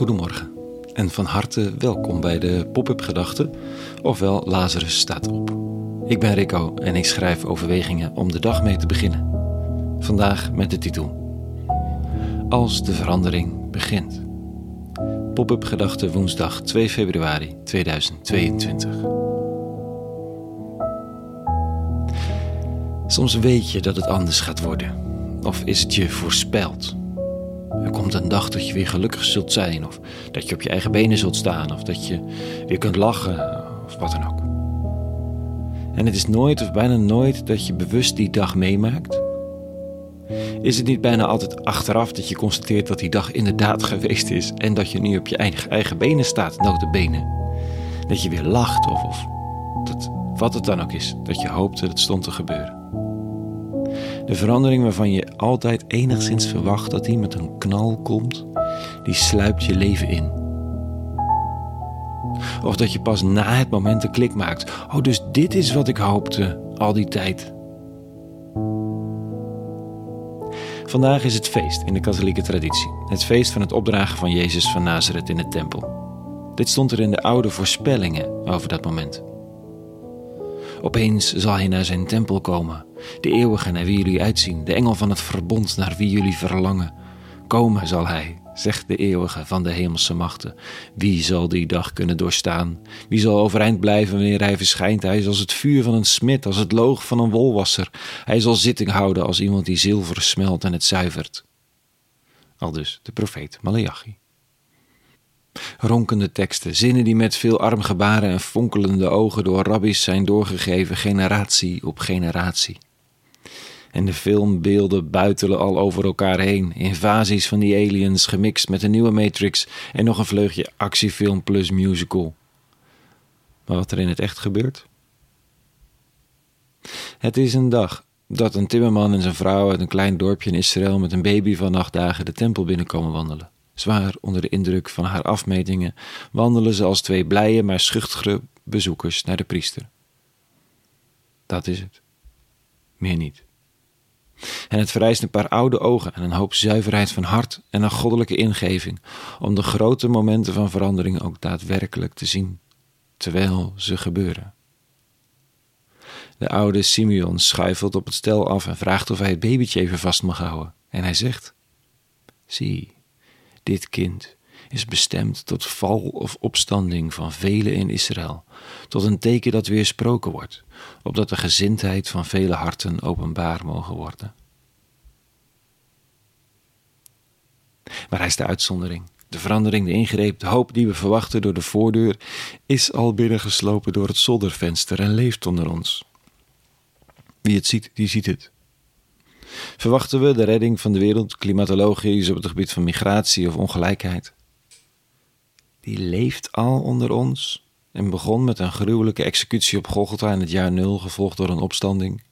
Goedemorgen en van harte welkom bij de Pop-up Gedachten, ofwel Lazarus staat op. Ik ben Rico en ik schrijf overwegingen om de dag mee te beginnen. Vandaag met de titel Als de verandering begint. Pop-up Gedachten woensdag 2 februari 2022. Soms weet je dat het anders gaat worden, of is het je voorspeld. Er komt een dag dat je weer gelukkig zult zijn, of dat je op je eigen benen zult staan, of dat je weer kunt lachen, of wat dan ook. En het is nooit of bijna nooit dat je bewust die dag meemaakt. Is het niet bijna altijd achteraf dat je constateert dat die dag inderdaad geweest is en dat je nu op je eigen, benen staat, benen, Dat je weer lacht of, of dat, wat het dan ook is, dat je hoopt dat het stond te gebeuren. De verandering waarvan je altijd enigszins verwacht dat die met een knal komt, die sluipt je leven in. Of dat je pas na het moment een klik maakt. Oh, dus dit is wat ik hoopte al die tijd. Vandaag is het feest in de katholieke traditie. Het feest van het opdragen van Jezus van Nazareth in de tempel. Dit stond er in de oude voorspellingen over dat moment. Opeens zal hij naar zijn tempel komen, de eeuwige naar wie jullie uitzien, de engel van het verbond naar wie jullie verlangen. Komen zal hij, zegt de eeuwige van de hemelse machten. Wie zal die dag kunnen doorstaan? Wie zal overeind blijven wanneer hij verschijnt? Hij is als het vuur van een smid, als het loog van een wolwasser. Hij zal zitting houden als iemand die zilver smelt en het zuivert. Al dus de profeet Malachi. Ronkende teksten, zinnen die met veel armgebaren en fonkelende ogen door rabbies zijn doorgegeven, generatie op generatie. En de filmbeelden buitelen al over elkaar heen. Invasies van die aliens gemixt met een nieuwe Matrix en nog een vleugje actiefilm plus musical. Maar wat er in het echt gebeurt? Het is een dag dat een timmerman en zijn vrouw uit een klein dorpje in Israël met een baby van acht dagen de tempel binnenkomen wandelen. Zwaar onder de indruk van haar afmetingen wandelen ze als twee blije maar schuchtere bezoekers naar de priester. Dat is het. Meer niet. En het vereist een paar oude ogen en een hoop zuiverheid van hart en een goddelijke ingeving om de grote momenten van verandering ook daadwerkelijk te zien, terwijl ze gebeuren. De oude Simeon schuifelt op het stel af en vraagt of hij het babytje even vast mag houden. En hij zegt: Zie, dit kind is bestemd tot val of opstanding van velen in Israël, tot een teken dat weer gesproken wordt, opdat de gezindheid van vele harten openbaar mogen worden. Maar hij is de uitzondering. De verandering, de ingreep, de hoop die we verwachten door de voordeur, is al binnengeslopen door het zoldervenster en leeft onder ons. Wie het ziet, die ziet het. Verwachten we de redding van de wereld, klimatologisch op het gebied van migratie of ongelijkheid? Die leeft al onder ons en begon met een gruwelijke executie op Golgotha in het jaar nul, gevolgd door een opstanding.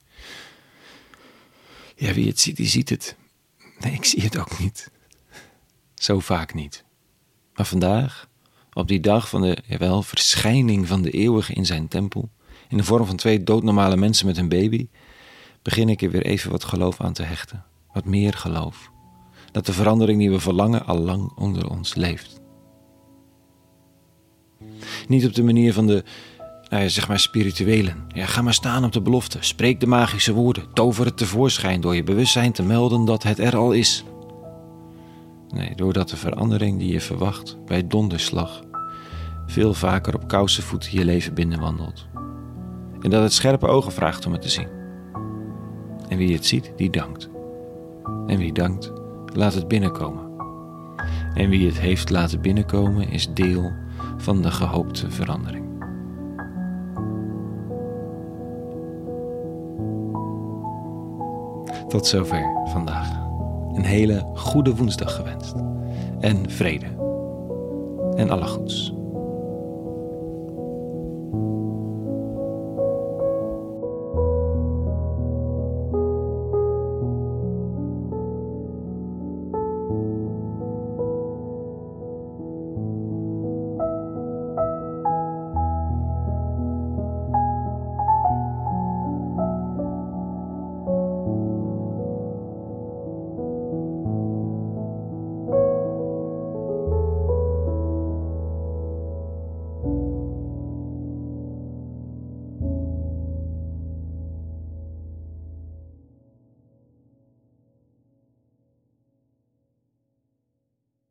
Ja, wie het ziet, die ziet het. Nee, ik zie het ook niet. Zo vaak niet. Maar vandaag, op die dag van de jawel, verschijning van de eeuwige in zijn tempel, in de vorm van twee doodnormale mensen met een baby, begin ik er weer even wat geloof aan te hechten. Wat meer geloof. Dat de verandering die we verlangen al lang onder ons leeft. Niet op de manier van de, nou ja, zeg maar, spirituelen. Ja, ga maar staan op de belofte. Spreek de magische woorden. Tover het tevoorschijn door je bewustzijn te melden dat het er al is. Nee, doordat de verandering die je verwacht bij donderslag veel vaker op kousenvoet je leven binnenwandelt. En dat het scherpe ogen vraagt om het te zien. En wie het ziet, die dankt. En wie dankt, laat het binnenkomen. En wie het heeft laten binnenkomen, is deel van de gehoopte verandering. Tot zover vandaag. Een hele goede woensdag gewenst. En vrede. En alle goeds.